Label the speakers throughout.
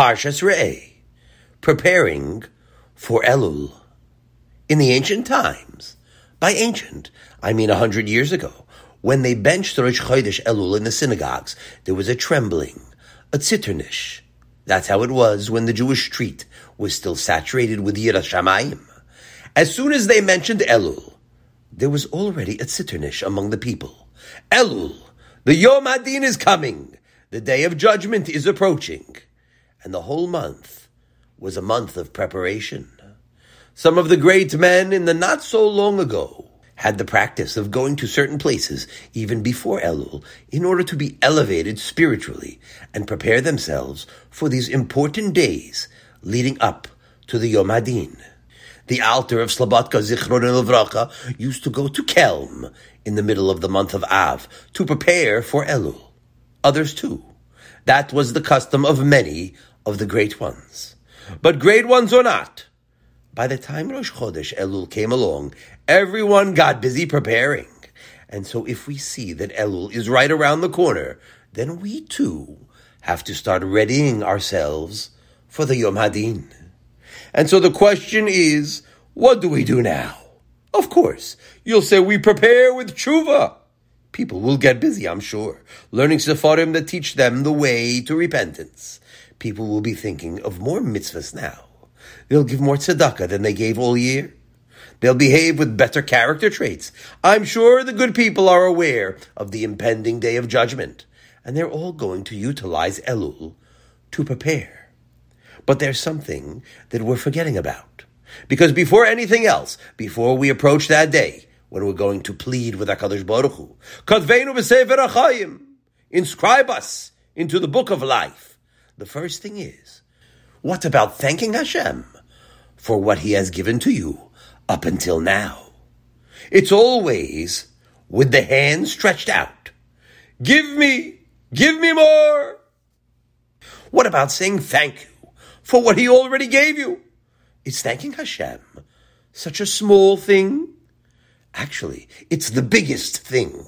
Speaker 1: Parshas Re'eh, preparing for Elul. In the ancient times, by ancient, I mean a hundred years ago, when they benched the Rosh Chodesh Elul in the synagogues, there was a trembling, a tzitternish. That's how it was when the Jewish street was still saturated with Yiras Shamayim. As soon as they mentioned Elul, there was already a tzitternish among the people. Elul, the Yom Hadin is coming. The day of judgment is approaching. And the whole month was a month of preparation. Some of the great men in the not so long ago had the practice of going to certain places even before Elul in order to be elevated spiritually and prepare themselves for these important days leading up to the Yom Hadin. The Alter of Slobodka Zichron Levracha used to go to Kelm in the middle of the month of Av to prepare for Elul. Others too. That was the custom of many of the great ones. But great ones or not, by the time Rosh Chodesh Elul came along, everyone got busy preparing. And so if we see that Elul is right around the corner, then we too have to start readying ourselves for the Yom Hadin. And so the question is, what do we do now? Of course, you'll say we prepare with tshuva. People will get busy, I'm sure, learning sefarim that teach them the way to repentance. People will be thinking of more mitzvahs now. They'll give more tzedakah than they gave all year. They'll behave with better character traits. I'm sure the good people are aware of the impending day of judgment, and they're all going to utilize Elul to prepare. But there's something that we're forgetting about. Because before anything else, before we approach that day, when we're going to plead with HaKadosh Baruch Hu, inscribe us into the book of life. The first thing is, what about thanking Hashem for what He has given to you up until now? It's always with the hand stretched out. Give me, give me more. What about saying thank you for what He already gave you? Is thanking Hashem such a small thing? Actually, it's the biggest thing.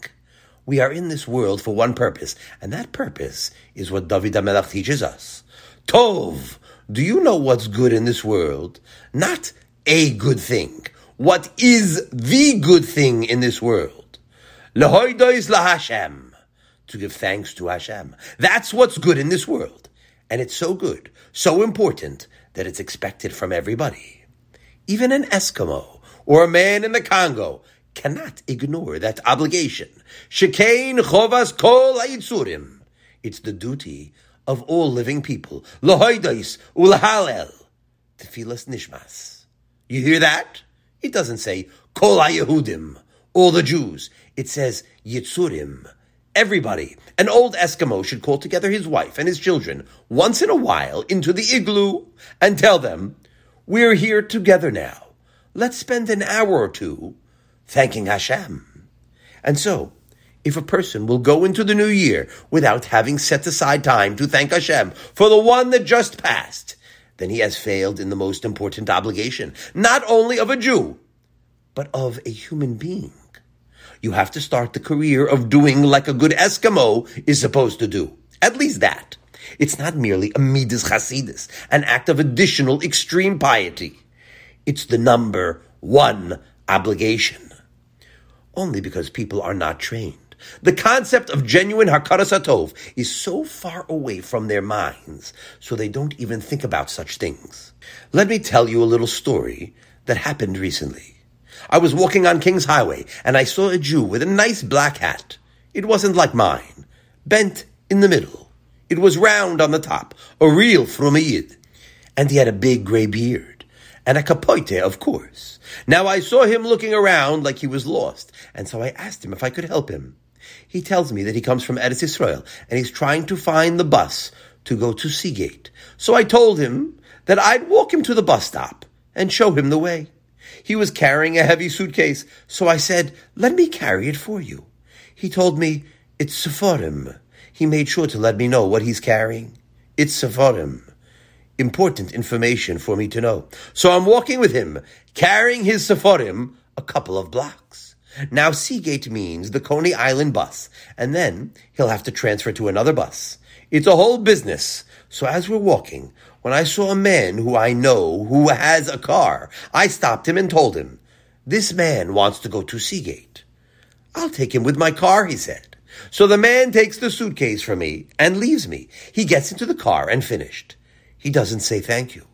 Speaker 1: We are in this world for one purpose, and that purpose is what David HaMelech teaches us. Tov, do you know what's good in this world? Not a good thing. What is the good thing in this world? Lehoidois lahashem. To give thanks to Hashem. That's what's good in this world. And it's so good, so important, that it's expected from everybody. Even an Eskimo or a man in the Congo cannot ignore that obligation. Shekain chovas kol ha'itzurim. It's the duty of all living people. Lohoidois ulahalel. Tefilas nishmas. You hear that? It doesn't say kol ha'yehudim, all the Jews. It says yitzurim. Everybody, an old Eskimo should call together his wife and his children once in a while into the igloo and tell them, we're here together now. Let's spend an hour or two thanking Hashem. And so, if a person will go into the new year without having set aside time to thank Hashem for the one that just passed, then he has failed in the most important obligation, not only of a Jew, but of a human being. You have to start the career of doing like a good Eskimo is supposed to do. At least that. It's not merely a midas chasidus, an act of additional extreme piety. It's the number one obligation. Only because people are not trained. The concept of genuine Hakaras Hatov is so far away from their minds, so they don't even think about such things. Let me tell you a little story that happened recently. I was walking on King's Highway and I saw a Jew with a nice black hat. It wasn't like mine, bent in the middle. It was round on the top, a real Frumiyid. And he had a big gray beard, and a capote, of course. Now I saw him looking around like he was lost, and so I asked him if I could help him. He tells me that he comes from Eretz Israel, and he's trying to find the bus to go to Seagate. So I told him that I'd walk him to the bus stop and show him the way. He was carrying a heavy suitcase, so I said, let me carry it for you. He told me, it's Sephorim. He made sure to let me know what he's carrying. It's Sephorim. Important information for me to know. So I'm walking with him, carrying his Sephorim a couple of blocks. Now Seagate means the Coney Island bus, and then he'll have to transfer to another bus. It's a whole business, So as we're walking, when I saw a man who I know who has a car, I stopped him and told him, this man wants to go to Seagate. I'll take him with my car, he said. So the man takes the suitcase from me and leaves me. He gets into the car and finished. He doesn't say thank you.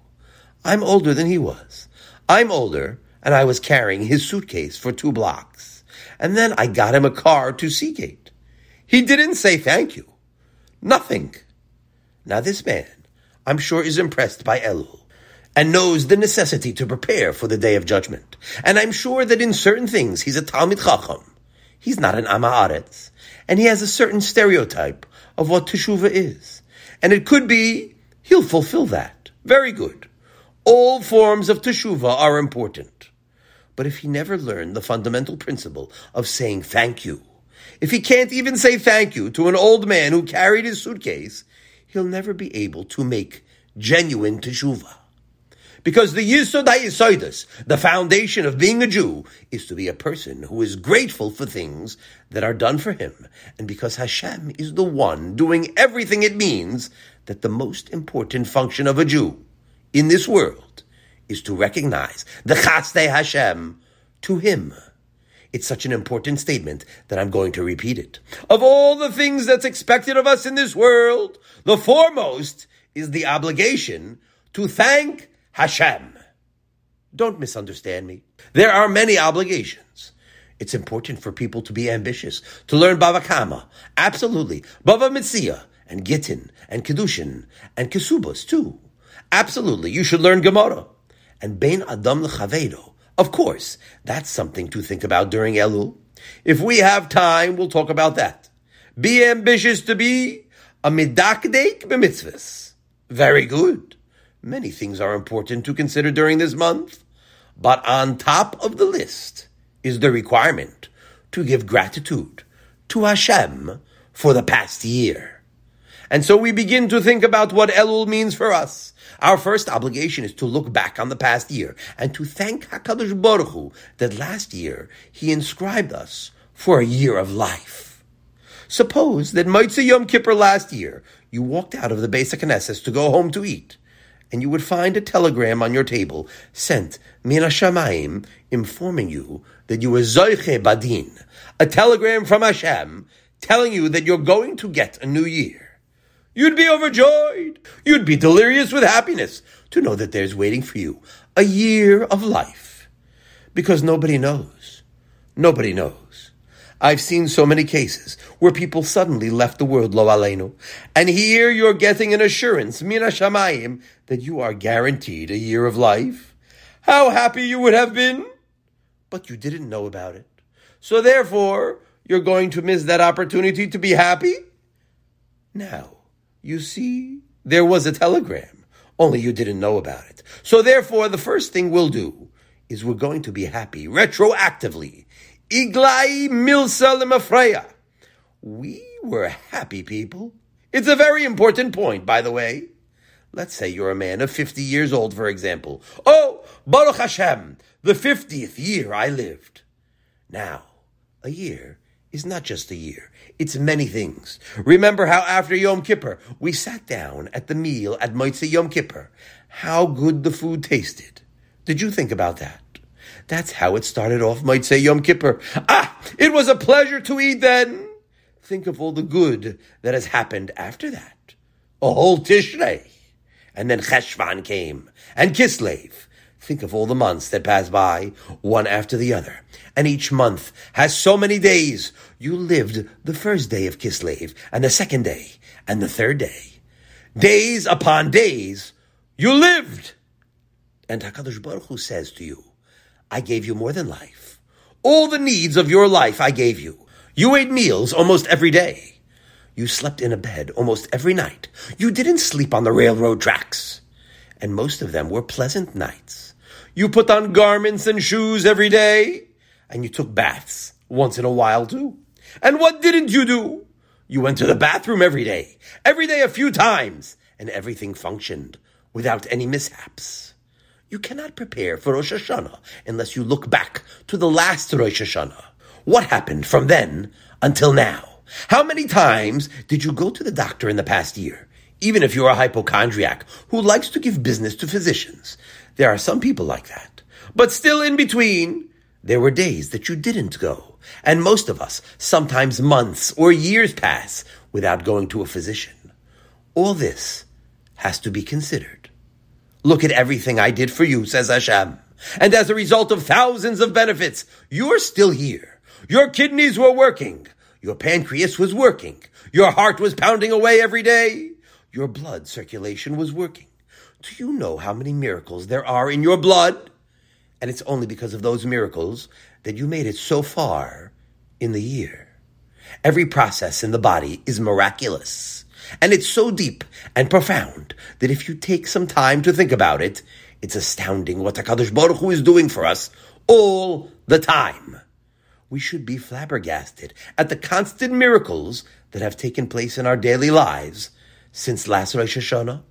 Speaker 1: I'm older than he was. I'm older, and I was carrying his suitcase for two blocks. And then I got him a car to Seagate. He didn't say thank you. Nothing. Now this man, I'm sure, is impressed by Elul and knows the necessity to prepare for the day of judgment. And I'm sure that in certain things he's a Talmid Chacham. He's not an Amaretz. And he has a certain stereotype of what Teshuvah is. And it could be he'll fulfill that. Very good. All forms of teshuva are important. But if he never learned the fundamental principle of saying thank you, if he can't even say thank you to an old man who carried his suitcase, he'll never be able to make genuine Teshuvah. Because the Yisod HaYisoidus, the foundation of being a Jew, is to be a person who is grateful for things that are done for him. And because Hashem is the one doing everything it means that the most important function of a Jew in this world is to recognize the Chasdei Hashem to him. It's such an important statement that I'm going to repeat it. Of all the things that's expected of us in this world, the foremost is the obligation to thank Hashem. Don't misunderstand me. There are many obligations. It's important for people to be ambitious, to learn Bava Kama. Absolutely. Bava Mitzia, and Gittin, and Kedushin, and Kesubos, too. Absolutely. You should learn Gemara. And Bein Adam L'Chavedo. Of course, that's something to think about during Elul. If we have time, we'll talk about that. Be ambitious to be a midakdek b'mitzvahs. Very good. Many things are important to consider during this month, but on top of the list is the requirement to give gratitude to Hashem for the past year. And so we begin to think about what Elul means for us. Our first obligation is to look back on the past year and to thank HaKadosh Baruch Hu that last year He inscribed us for a year of life. Suppose that Motzei Yom Kippur last year, you walked out of the Beis HaKnesses to go home to eat and you would find a telegram on your table sent Min Hashamayim informing you that you were Zoiche Badin, a telegram from Hashem telling you that you're going to get a new year. You'd be overjoyed. You'd be delirious with happiness to know that there's waiting for you a year of life. Because nobody knows. Nobody knows. I've seen so many cases where people suddenly left the world, lo aleinu, and here you're getting an assurance, mina shamayim, that you are guaranteed a year of life. How happy you would have been! But you didn't know about it. So therefore, you're going to miss that opportunity to be happy? Now, you see, there was a telegram, only you didn't know about it. So therefore, the first thing we'll do is we're going to be happy retroactively Iglai Milsa Lemafreya. We were happy people. It's a very important point, by the way. Let's say you're a man of 50 years old, for example. Oh, Baruch Hashem, the 50th year I lived. Now, a year is not just a year. It's many things. Remember how after Yom Kippur, we sat down at the meal at Motzei Yom Kippur. How good the food tasted. Did you think about that? That's how it started off, Motzei Yom Kippur. Ah, it was a pleasure to eat then. Think of all the good that has happened after that. A whole Tishrei. And then Cheshvan came, and Kislev. Think of all the months that pass by, one after the other. And each month has so many days. You lived the first day of Kislev, and the second day, and the third day. Days upon days, you lived. And HaKadosh Baruch Hu says to you, I gave you more than life. All the needs of your life I gave you. You ate meals almost every day. You slept in a bed almost every night. You didn't sleep on the railroad tracks. And most of them were pleasant nights. You put on garments and shoes every day. And you took baths once in a while too. And what didn't you do? You went to the bathroom every day. Every day a few times. And everything functioned without any mishaps. You cannot prepare for Rosh Hashanah unless you look back to the last Rosh Hashanah. What happened from then until now? How many times did you go to the doctor in the past year? Even if you're a hypochondriac who likes to give business to physicians, there are some people like that. But still in between, there were days that you didn't go. And most of us, sometimes months or years pass without going to a physician. All this has to be considered. Look at everything I did for you, says Hashem. And as a result of thousands of benefits, you're still here. Your kidneys were working. Your pancreas was working. Your heart was pounding away every day. Your blood circulation was working. Do you know how many miracles there are in your blood? And it's only because of those miracles that you made it so far in the year. Every process in the body is miraculous. And it's so deep and profound that if you take some time to think about it, it's astounding what HaKadosh Baruch Hu is doing for us all the time. We should be flabbergasted at the constant miracles that have taken place in our daily lives since last Rosh Hashanah.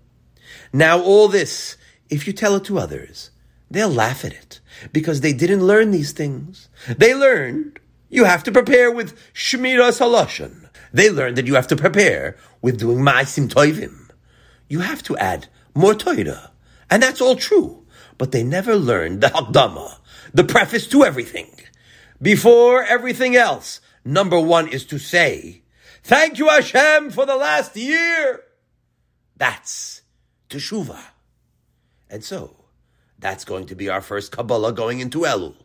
Speaker 1: Now all this, if you tell it to others, they'll laugh at it because they didn't learn these things. They learned you have to prepare with Shmiras Halashon. They learned that you have to prepare with doing Ma'asim Toivim. You have to add more Torah. And that's all true. But they never learned the Hakdama, the preface to everything. Before everything else, number one is to say, Thank you, Hashem, for the last year. That's Teshuvah. And so, that's going to be our first Kabbalah going into Elul.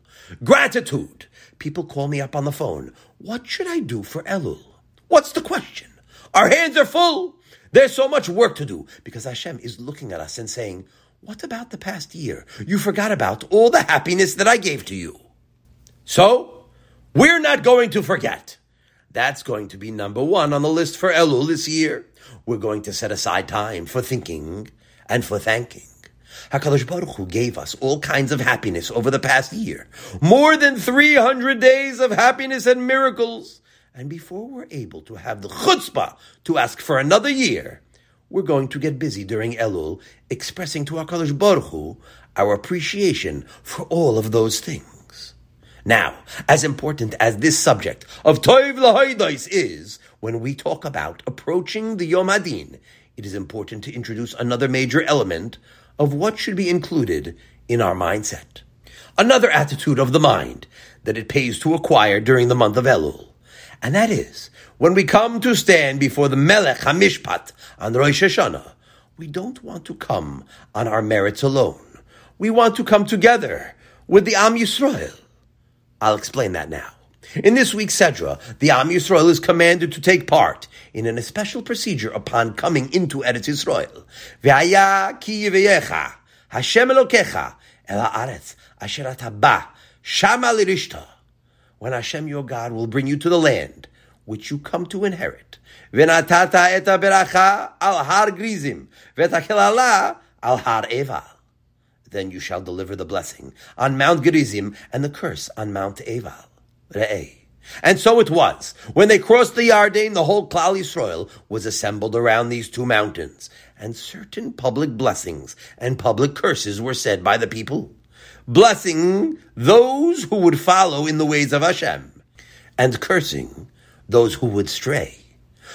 Speaker 1: Gratitude. People call me up on the phone. What should I do for Elul? What's the question? Our hands are full. There's so much work to do because Hashem is looking at us and saying, What about the past year? You forgot about all the happiness that I gave to you. So, we're not going to forget. That's going to be number one on the list for Elul this year. We're going to set aside time for thinking and for thanking. HaKadosh Baruch Hu gave us all kinds of happiness over the past year. More than 300 days of happiness and miracles. And before we're able to have the chutzpah to ask for another year, we're going to get busy during Elul expressing to HaKadosh Baruch Hu our appreciation for all of those things. Now, as important as this subject of Toiv Lahoidos is, when we talk about approaching the Yom Hadin, it is important to introduce another major element of what should be included in our mindset. Another attitude of the mind that it pays to acquire during the month of Elul. And that is, when we come to stand before the Melech HaMishpat on Rosh Hashanah, we don't want to come on our merits alone. We want to come together with the Am Yisrael. I'll explain that now. In this week's Sedra, the Am Yisrael is commanded to take part in an especial procedure upon coming into Eretz Yisrael. Ki Hashem Elokecha, el ha'aretz, asher shama. When Hashem your God will bring you to the land which you come to inherit. Ve'natata et beracha al har grizim, ve'tachelala al har. Then you shall deliver the blessing on Mount Gerizim and the curse on Mount Eval. Re'eh. And so it was. When they crossed the Yarden, the whole Klal Yisrael was assembled around these two mountains, and certain public blessings and public curses were said by the people, blessing those who would follow in the ways of Hashem, and cursing those who would stray.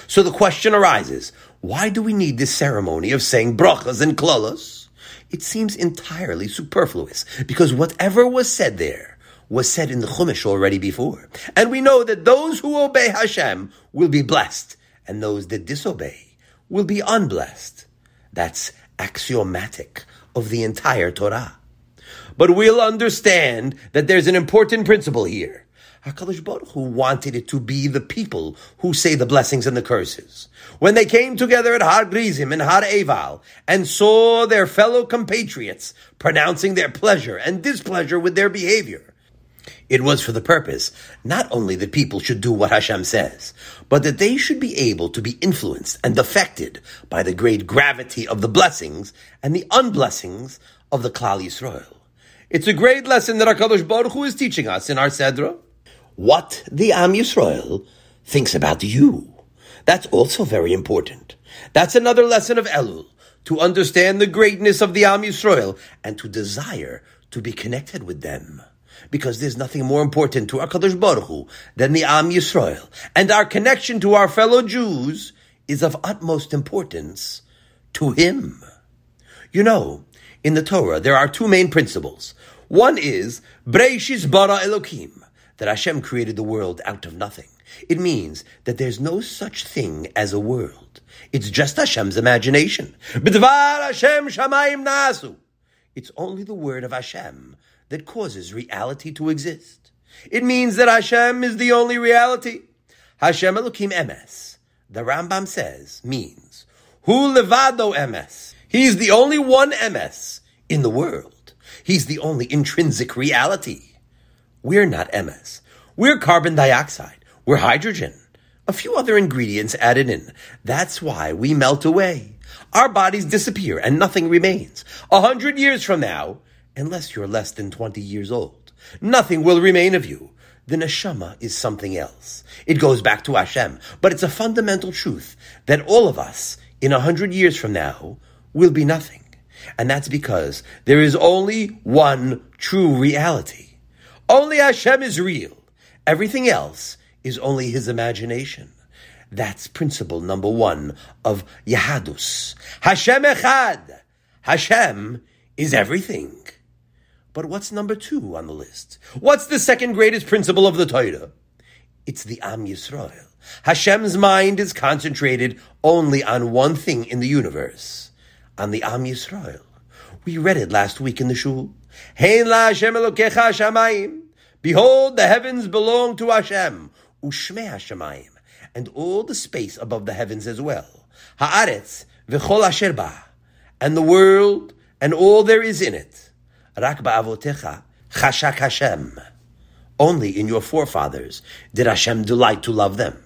Speaker 1: So the question arises, why do we need this ceremony of saying brachas and klalas? It seems entirely superfluous, because whatever was said there was said in the Chumash already before. And we know that those who obey Hashem will be blessed, and those that disobey will be unblessed. That's axiomatic of the entire Torah. But we'll understand that there's an important principle here. HaKadosh Baruch Hu wanted it to be the people who say the blessings and the curses. When they came together at Har Grizim and Har Eval and saw their fellow compatriots pronouncing their pleasure and displeasure with their behavior, it was for the purpose not only that people should do what Hashem says, but that they should be able to be influenced and affected by the great gravity of the blessings and the unblessings of the Klal Yisrael. It's a great lesson that HaKadosh Baruch Hu is teaching us in our Sedra. What the Am Yisrael thinks about you. That's also very important. That's another lesson of Elul, to understand the greatness of the Am Yisrael and to desire to be connected with them because there's nothing more important to our Kadosh Baruch Hu than the Am Yisrael. And our connection to our fellow Jews is of utmost importance to Him. You know, in the Torah, there are two main principles. One is Breishis bara Elokim, that Hashem created the world out of nothing. It means that there's no such thing as a world. It's just Hashem's imagination. B'dvar Hashem shamayim nasu. It's only the word of Hashem that causes reality to exist. It means that Hashem is the only reality. Hashem Elokim Emes, the Rambam says, means Hu levado Emes. He's the only one Emes in the world. He's the only intrinsic reality. We're not Emes. We're carbon dioxide. We're hydrogen. A few other ingredients added in. That's why we melt away. Our bodies disappear and nothing remains. A hundred years from now, unless you're less than 20 years old, nothing will remain of you. The neshama is something else. It goes back to Hashem, but it's a fundamental truth that all of us, in a hundred years from now, will be nothing. And that's because there is only one true reality. Only Hashem is real. Everything else is only his imagination. That's principle number one of Yahadus. Hashem Echad. Hashem is everything. But what's number two on the list? What's the second greatest principle of the Torah? It's the Am Yisrael. Hashem's mind is concentrated only on one thing in the universe, on the Am Yisrael. We read it last week in the shul. Hein la Hashem Elokecha Shamayim. Behold, the heavens belong to Hashem. Ushme Hashemayim. And all the space above the heavens as well. Haaretz v'chol asher. And the world and all there is in it. Rak ba'avotecha chashak Hashem. Only in your forefathers did Hashem delight to love them.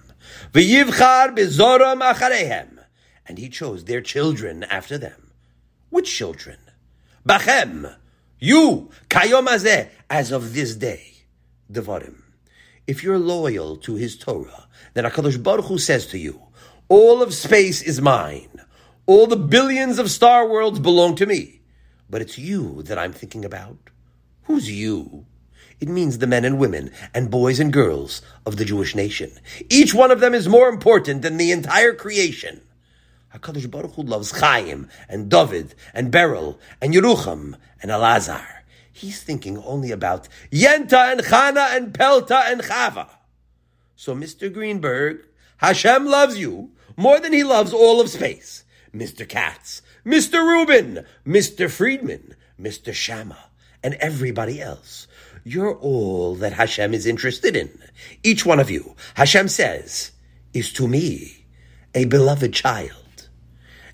Speaker 1: V'yivchar bezoram acharehem. And he chose their children after them. Which children? Bachem. You, kayom azeh, as of this day. Devarim. If you're loyal to his Torah, then HaKadosh Baruch Hu says to you, all of space is mine. All the billions of star worlds belong to me. But it's you that I'm thinking about. Who's you? It means the men and women and boys and girls of the Jewish nation. Each one of them is more important than the entire creation. HaKadosh Baruch Hu loves Chaim and David and Beryl and Yerucham and Elazar. He's thinking only about Yenta and Chana and Pelta and Chava. So, Mr. Greenberg, Hashem loves you more than he loves all of space. Mr. Katz, Mr. Rubin, Mr. Friedman, Mr. Shama, and everybody else. You're all that Hashem is interested in. Each one of you, Hashem says, is to me a beloved child.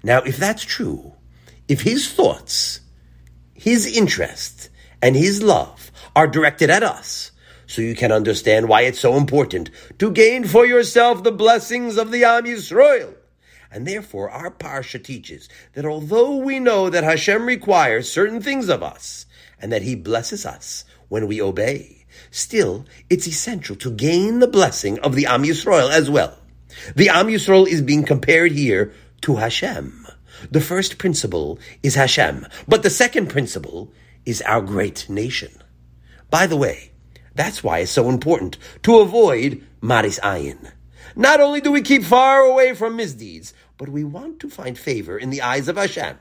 Speaker 1: Now, if that's true, if his thoughts, his interest, and his love are directed at us, so you can understand why it's so important to gain for yourself the blessings of the Am Yisrael. And therefore, our Parsha teaches that although we know that Hashem requires certain things of us, and that He blesses us when we obey, still, it's essential to gain the blessing of the Am Yisrael as well. The Am Yisrael is being compared here to Hashem. The first principle is Hashem, but the second principle is our great nation. By the way, that's why it's so important to avoid Maris Ayin. Not only do we keep far away from misdeeds, but we want to find favor in the eyes of Hashem.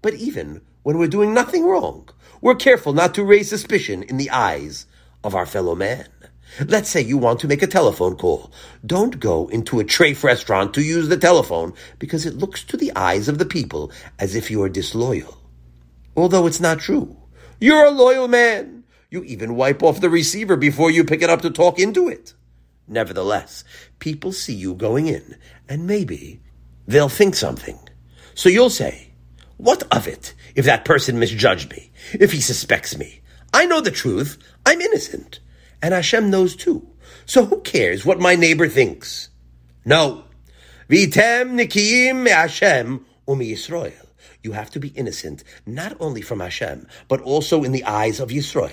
Speaker 1: But even when we're doing nothing wrong, we're careful not to raise suspicion in the eyes of our fellow man. Let's say you want to make a telephone call. Don't go into a treif restaurant to use the telephone because it looks to the eyes of the people as if you are disloyal. Although it's not true. You're a loyal man. You even wipe off the receiver before you pick it up to talk into it. Nevertheless, people see you going in, and maybe they'll think something. So you'll say, What of it if that person misjudged me, if he suspects me? I know the truth. I'm innocent. And Hashem knows too. So who cares what my neighbor thinks? No. Vitem nikiyim me Hashem umi Yisrael you have to be innocent, not only from Hashem, but also in the eyes of Yisrael.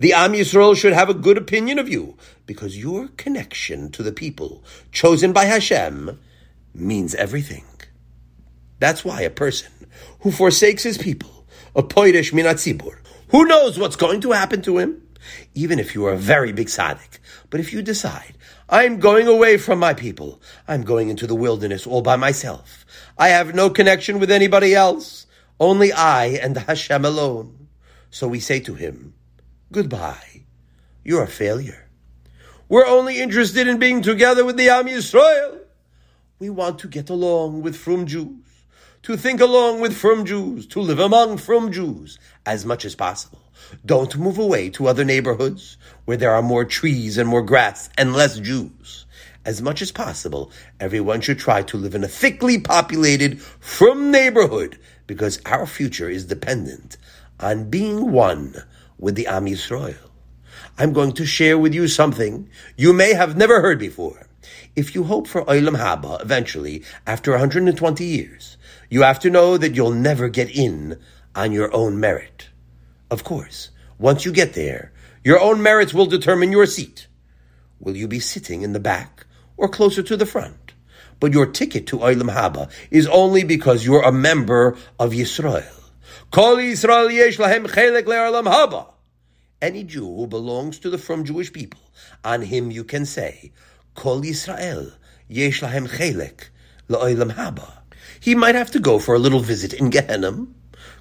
Speaker 1: The Am Yisrael should have a good opinion of you, because your connection to the people chosen by Hashem means everything. That's why a person who forsakes his people, a poirish minatzibur, who knows what's going to happen to him? Even if you are a very big tzaddik. But if you decide, I'm going away from my people, I'm going into the wilderness all by myself, I have no connection with anybody else, only I and Hashem alone. So we say to him, Goodbye, you're a failure. We're only interested in being together with the Am Yisrael. We want to get along with frum Jews, to think along with frum Jews, to live among frum Jews as much as possible. Don't move away to other neighborhoods where there are more trees and more grass and less Jews. As much as possible, everyone should try to live in a thickly populated frum neighborhood because our future is dependent on being one with the Am Yisrael. I'm going to share with you something you may have never heard before. If you hope for Olam Haba eventually, after 120 years, you have to know that you'll never get in on your own merit. Of course, once you get there, your own merits will determine your seat. Will you be sitting in the back or closer to the front? But your ticket to Olam Haba is only because you're a member of Yisrael. Kol Yisrael yesh lahem chelek le'olam haba. Any Jew who belongs to the frum Jewish people, on him you can say, Kol Yisrael yesh lahem chelek le'olam haba. He might have to go for a little visit in Gehenna.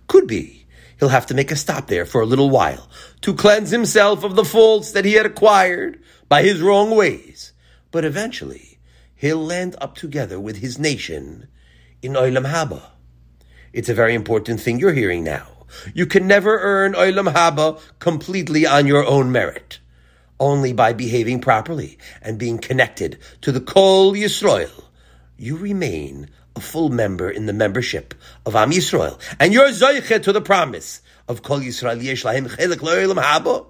Speaker 1: Could be he'll have to make a stop there for a little while to cleanse himself of the faults that he had acquired by his wrong ways. But eventually, he'll land up together with his nation in Olam Haba. It's a very important thing you're hearing now. You can never earn Olam Haba completely on your own merit. Only by behaving properly and being connected to the Kol Yisrael, you remain a full member in the membership of Am Yisrael, and you're zoiche to the promise of Kol Yisrael Yesh Lahem Chelik Lo'elam Haba.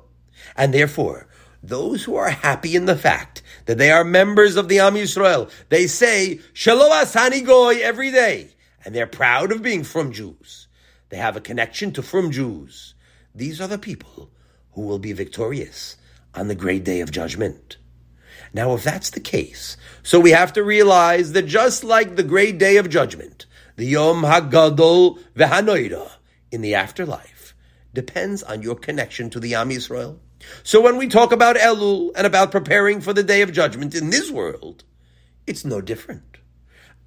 Speaker 1: And therefore, those who are happy in the fact that they are members of the Am Yisrael, they say Shelo Asani Goy every day, and they're proud of being frum Jews. They have a connection to frum Jews. These are the people who will be victorious on the great day of judgment. Now, if that's the case, so we have to realize that just like the great day of judgment, the Yom HaGadol V'Hanoida in the afterlife depends on your connection to the Am Yisrael. So when we talk about Elul and about preparing for the day of judgment in this world, it's no different.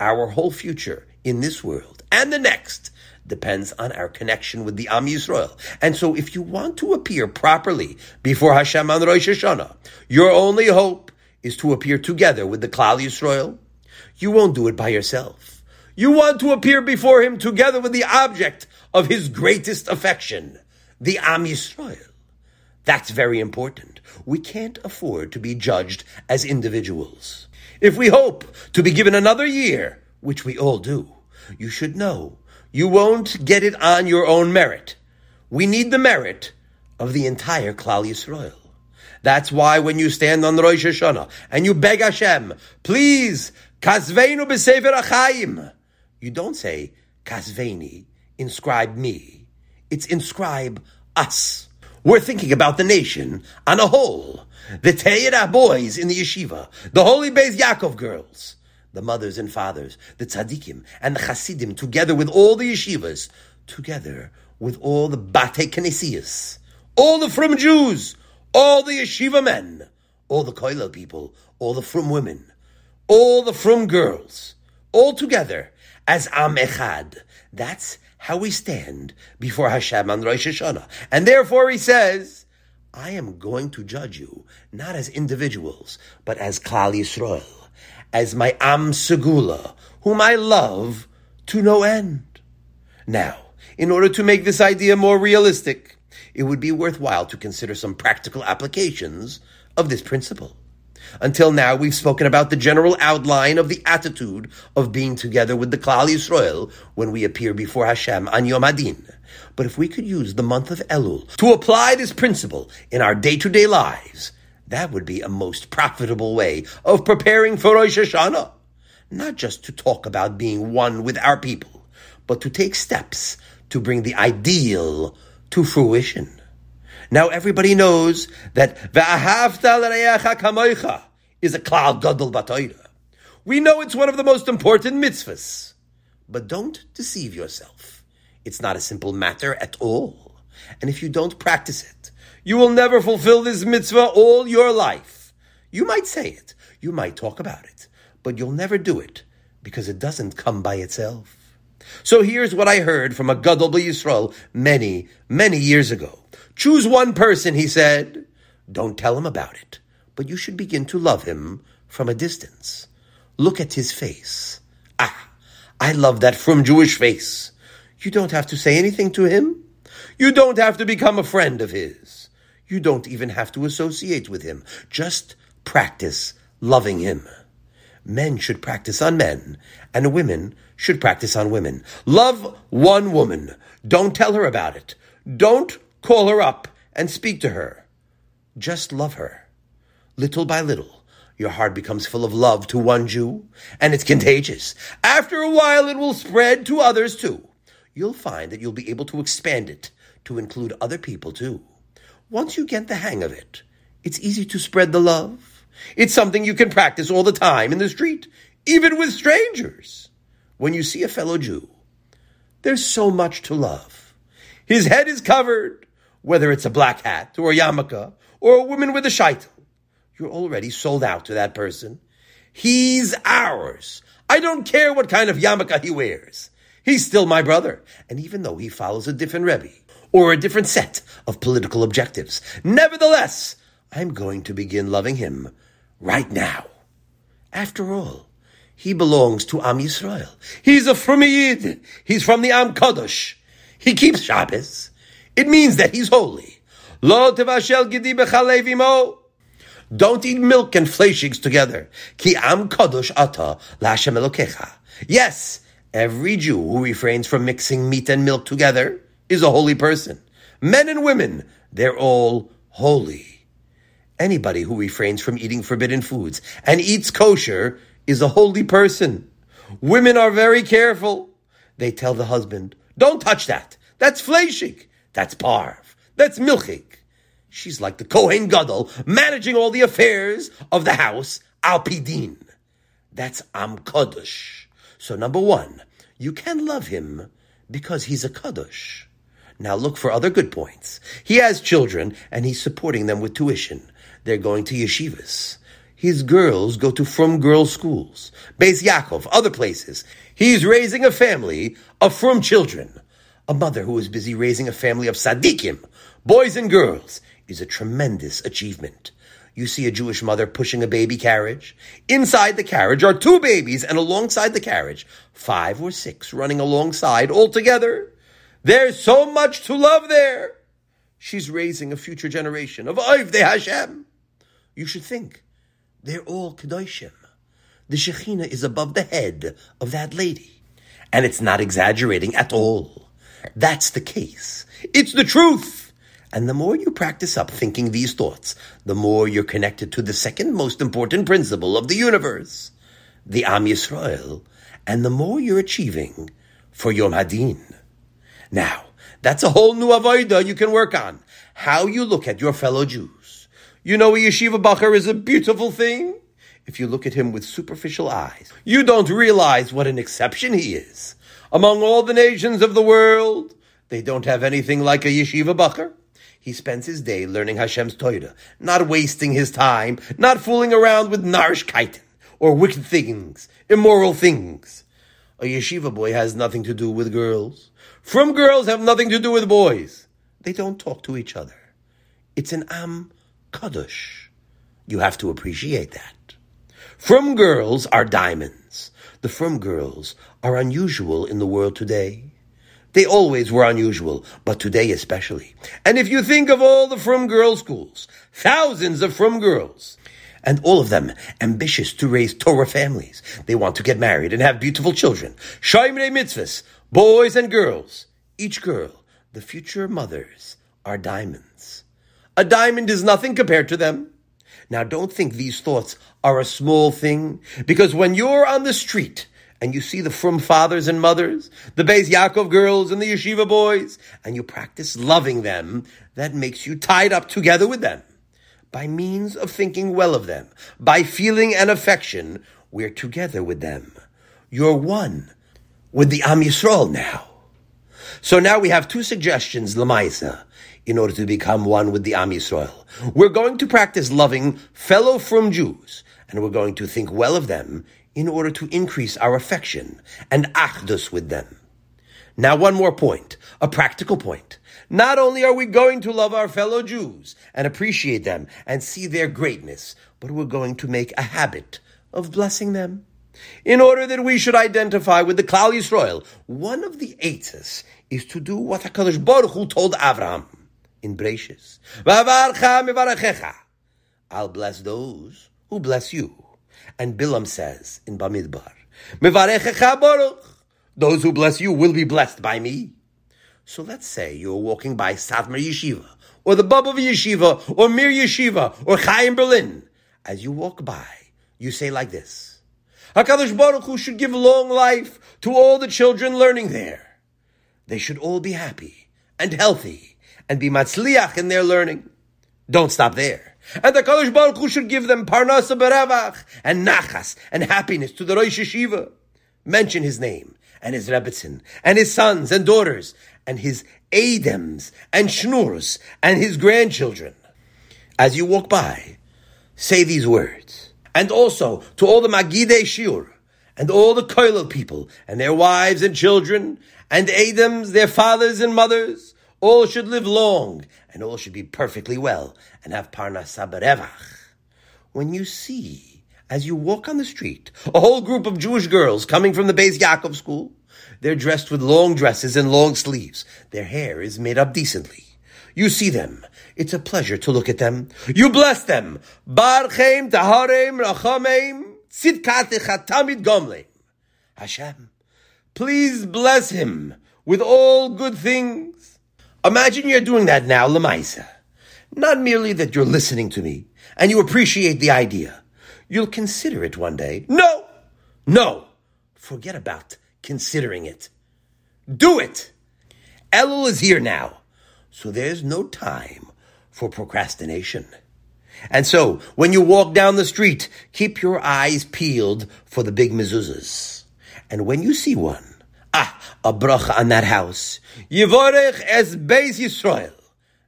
Speaker 1: Our whole future in this world and the next depends on our connection with the Am Yisrael. And so if you want to appear properly before Hashem on Rosh Hashanah, your only hope is to appear together with the Klal Yisrael, you won't do it by yourself. You want to appear before him together with the object of his greatest affection, the Am Yisrael. That's very important. We can't afford to be judged as individuals. If we hope to be given another year, which we all do, you should know you won't get it on your own merit. We need the merit of the entire Klal Yisrael. That's why when you stand on Rosh Hashanah and you beg Hashem, please, kasveinu b'sefer you don't say, kasveni, inscribe me. It's inscribe us. We're thinking about the nation on a whole. The Teira boys in the yeshiva, the Holy Beis Yaakov girls, the mothers and fathers, the tzaddikim and the chassidim, together with all the yeshivas, together with all the bate kinesias, all the frum Jews, all the yeshiva men, all the koilel people, all the frum women, all the frum girls, all together as Am Echad. That's how we stand before Hashem on Rosh Hashanah. And therefore he says, I am going to judge you, not as individuals, but as Klal Yisrael, as my Am Segula, whom I love to no end. Now, in order to make this idea more realistic, it would be worthwhile to consider some practical applications of this principle. Until now, we've spoken about the general outline of the attitude of being together with the Klal Yisrael when we appear before Hashem on Yom Hadin. But if we could use the month of Elul to apply this principle in our day-to-day lives, that would be a most profitable way of preparing for Rosh Hashanah. Not just to talk about being one with our people, but to take steps to bring the ideal to fruition. Now everybody knows that V'ahavta is a klal gadol batoira. We know it's one of the most important mitzvahs. But don't deceive yourself. It's not a simple matter at all. And if you don't practice it, You will never fulfill this mitzvah all your life. You might say it, you might talk about it, but you'll never do it because it doesn't come by itself. So here's what I heard from a Gadol Yisrael many, many years ago. Choose one person, he said. Don't tell him about it, but you should begin to love him from a distance. Look at his face. Ah, I love that frum Jewish face. You don't have to say anything to him. You don't have to become a friend of his. You don't even have to associate with him. Just practice loving him. Men should practice on men, and women should practice on women. Love one woman. Don't tell her about it. Don't call her up and speak to her. Just love her. Little by little, your heart becomes full of love to one Jew, and it's contagious. After a while, it will spread to others too. You'll find that you'll be able to expand it to include other people too. Once you get the hang of it, it's easy to spread the love. It's something you can practice all the time in the street, even with strangers. When you see a fellow Jew, there's so much to love. His head is covered, whether it's a black hat or a yarmulke or a woman with a shaitel. You're already sold out to that person. He's ours. I don't care what kind of yarmulke he wears. He's still my brother. And even though he follows a different Rebbe or a different set of political objectives, nevertheless, I'm going to begin loving him right now. After all, he belongs to Am Yisrael. He's a Frumiyid. He's from the Am Kadosh. He keeps Shabbos. It means that he's holy. Lo. Don't eat milk and fleshings together. Ki am kodesh ata lashem. Yes, every Jew who refrains from mixing meat and milk together is a holy person. Men and women, they're all holy. Anybody who refrains from eating forbidden foods and eats kosher is a holy person. Women are very careful. They tell the husband, don't touch that. That's fleshig. That's parv. That's milchig. She's like the Kohen Gadol, managing all the affairs of the house, al pidin. That's Am Kodesh. So number one, you can love him because he's a Kodesh. Now look for other good points. He has children and he's supporting them with tuition. They're going to yeshivas. His girls go to Frum girls' schools, Beis Yaakov, other places. He's raising a family of Frum children. A mother who is busy raising a family of Sadikim, boys and girls, is a tremendous achievement. You see a Jewish mother pushing a baby carriage. Inside the carriage are two babies, and alongside the carriage, five or six running alongside all together. There's so much to love there. She's raising a future generation of Oivdei Hashem. You should think they're all Kedoshim. The Shekhinah is above the head of that lady. And it's not exaggerating at all. That's the case. It's the truth. And the more you practice up thinking these thoughts, the more you're connected to the second most important principle of the universe, the Am Yisrael, and the more you're achieving for Yom Hadin. Now, that's a whole new avodah you can work on. How you look at your fellow Jews. You know a yeshiva bacher is a beautiful thing? If you look at him with superficial eyes, you don't realize what an exception he is. Among all the nations of the world, they don't have anything like a yeshiva bacher. He spends his day learning Hashem's Torah, not wasting his time, not fooling around with narishkeiten or wicked things, immoral things. A yeshiva boy has nothing to do with girls. Frum girls have nothing to do with boys. They don't talk to each other. It's an Am Kadosh. You have to appreciate that. Frum girls are diamonds. The Frum girls are unusual in the world today. They always were unusual, but today especially. And if you think of all the Frum girls schools, thousands of Frum girls, and all of them ambitious to raise Torah families. They want to get married and have beautiful children. Shaimrei mitzvahs, boys and girls. Each girl, the future mothers, are diamonds. A diamond is nothing compared to them. Now don't think these thoughts are a small thing, because when you're on the street and you see the Frum fathers and mothers, the Beis Yaakov girls and the Yeshiva boys, and you practice loving them, that makes you tied up together with them. By means of thinking well of them, by feeling an affection, we're together with them. You're one with the Am Yisrael now. So now we have two suggestions, Lamaisa, in order to become one with the Am Yisrael. We're going to practice loving fellow frum Jews, and we're going to think well of them in order to increase our affection and achdus with them. Now one more point, a practical point. Not only are we going to love our fellow Jews and appreciate them and see their greatness, but we're going to make a habit of blessing them. In order that we should identify with the Klal Yisrael, one of the eitzes is to do what HaKadosh Baruch Hu told Avraham in Breishis. I'll bless those who bless you. And Bilam says in Bamidbar, those who bless you will be blessed by me. So let's say you're walking by Satmar Yeshiva, or the Bobov Yeshiva, or Mir Yeshiva, or Chaim Berlin. As you walk by, you say like this, HaKadosh Baruch Hu should give long life to all the children learning there. They should all be happy and healthy and be matzliach in their learning. Don't stop there. And the Kadosh Baruch Hu should give them parnasa berevach and nachas and happiness to the Rosh Yeshiva. Mention his name and his rebbetzin and his sons and daughters and his Adems and Shnurs and his grandchildren. As you walk by, say these words. And also to all the Magidei Shiur and all the Koilel people and their wives and children and Adams, their fathers and mothers, all should live long and all should be perfectly well and have parnasa berevach. When you see, as you walk on the street, a whole group of Jewish girls coming from the Beis Yaakov school, they're dressed with long dresses and long sleeves. Their hair is made up decently. You see them. It's a pleasure to look at them. You bless them. Barchem, Taharem, Rachamem, Tzidkatech Tamid Gomleim. Hashem, please bless him with all good things. Imagine you're doing that now, Lamaisa. Not merely that you're listening to me and you appreciate the idea. You'll consider it one day. No! No! Forget about considering it. Do it! Elul is here now, so there's no time for procrastination. And so, when you walk down the street, keep your eyes peeled for the big mezuzahs. And when you see one, ah, a bracha on that house, Yivorech es Beis Yisrael.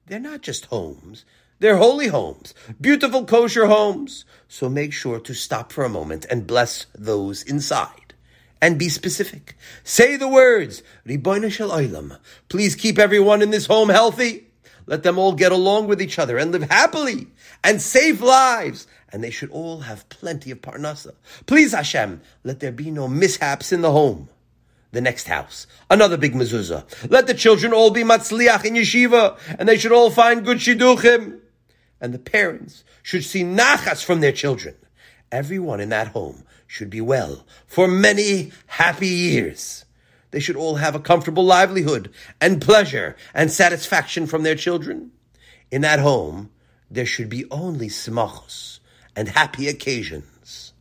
Speaker 1: They're not just homes, they're holy homes, beautiful kosher homes. So make sure to stop for a moment and bless those inside and be specific. Say the words, Ribono Shel. Please keep everyone in this home healthy. Let them all get along with each other and live happily and save lives. And they should all have plenty of parnasa. Please Hashem, let there be no mishaps in the home. The next house, another big mezuzah. Let the children all be matzliach in yeshiva, and they should all find good shidduchim. And the parents should see nachas from their children. Everyone in that home should be well for many happy years. They should all have a comfortable livelihood and pleasure and satisfaction from their children. In that home, there should be only smachos and happy occasions.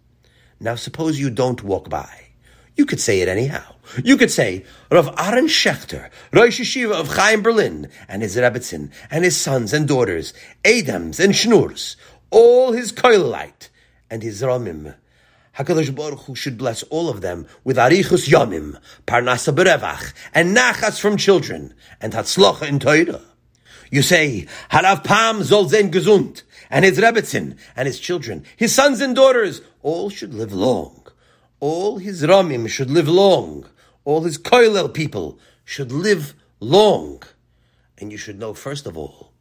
Speaker 1: Now suppose you don't walk by. You could say it anyhow. You could say, Rav Aaron Schechter, Rosh Yeshiva of Chaim Berlin, and his Rebbetzin, and his sons and daughters, Adams and Schnurs, all his Koilite, and his Ramim, HaKadosh Baruch Hu should bless all of them with Arichus Yomim, Parnasa Berevach, and Nachas from children, and Hatzlocha in Torah. You say, Harav Pam soll sein gesund, and his Rebbetzin, and his children, his sons and daughters, all should live long. All his Ramim should live long. All his Koilel people should live long. And you should know, first of all,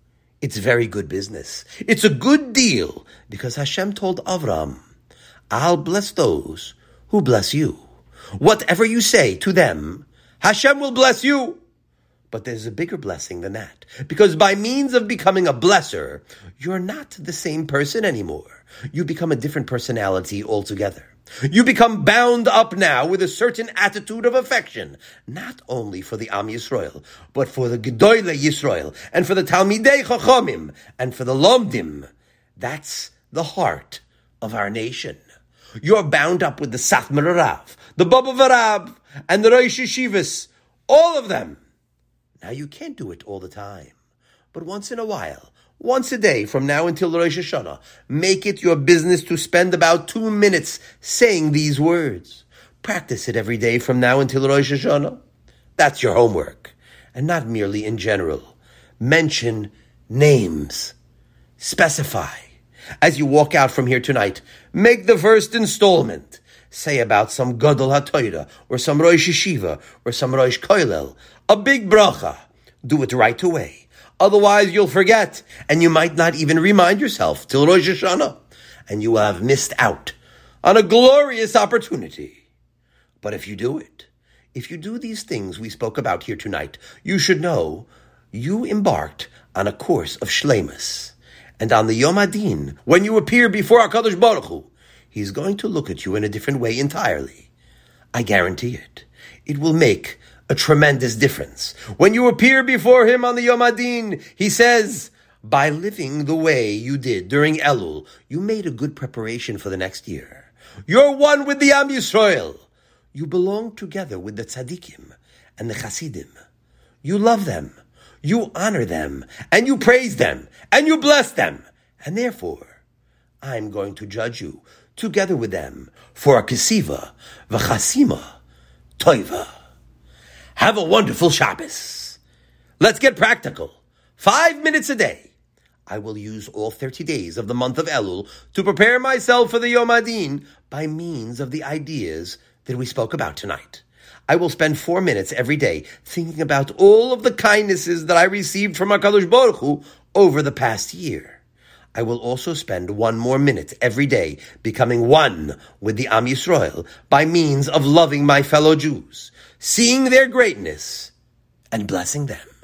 Speaker 1: it's very good business. It's a good deal, because Hashem told Avram, I'll bless those who bless you. Whatever you say to them, Hashem will bless you. But there's a bigger blessing than that. Because by means of becoming a blesser, you're not the same person anymore. You become a different personality altogether. You become bound up now with a certain attitude of affection, not only for the Am Yisrael, but for the Gedoyle Yisrael, and for the Talmidei Chachomim, and for the Lomdim. That's the heart of our nation. You're bound up with the Satmar Rav, the Bobover Rav, and the Rosh Yeshivas, all of them. Now you can't do it all the time, but once in a while, once a day from now until Rosh Hashanah, make it your business to spend about two minutes saying these words. Practice it every day from now until Rosh Hashanah. That's your homework. and not merely in general. Mention names. Specify. As you walk out from here tonight, make the first installment. Say about some Gadol HaTorah, or some Rosh Yeshiva, or some Rosh Koilel, a big bracha. Do it right away. Otherwise you'll forget, and you might not even remind yourself till Rosh Hashanah, and you will have missed out on a glorious opportunity. But if you do it, if you do these things we spoke about here tonight, you should know you embarked on a course of shlemus. And on the Yom HaDin, when you appear before HaKadosh Baruch Hu, He's going to look at you in a different way entirely. I guarantee it. It will make a tremendous difference. When you appear before Him on the Yom HaDin, He says, by living the way you did during Elul, you made a good preparation for the next year. You're one with the Am Yisrael. You belong together with the tzaddikim and the chasidim. You love them you honor them, and you praise them, and you bless them. And therefore, I'm going to judge you together with them for a kesiva, v'chasima, toiva. Have a wonderful Shabbos. Let's get practical. Five minutes a day. I will use all 30 days of the month of Elul to prepare myself for the Yom HaDin by means of the ideas that we spoke about tonight. I will spend four minutes every day thinking about all of the kindnesses that I received from HaKadosh Baruch Hu over the past year. I will also spend one more minute every day becoming one with the Am Yisrael by means of loving my fellow Jews, seeing their greatness, and blessing them.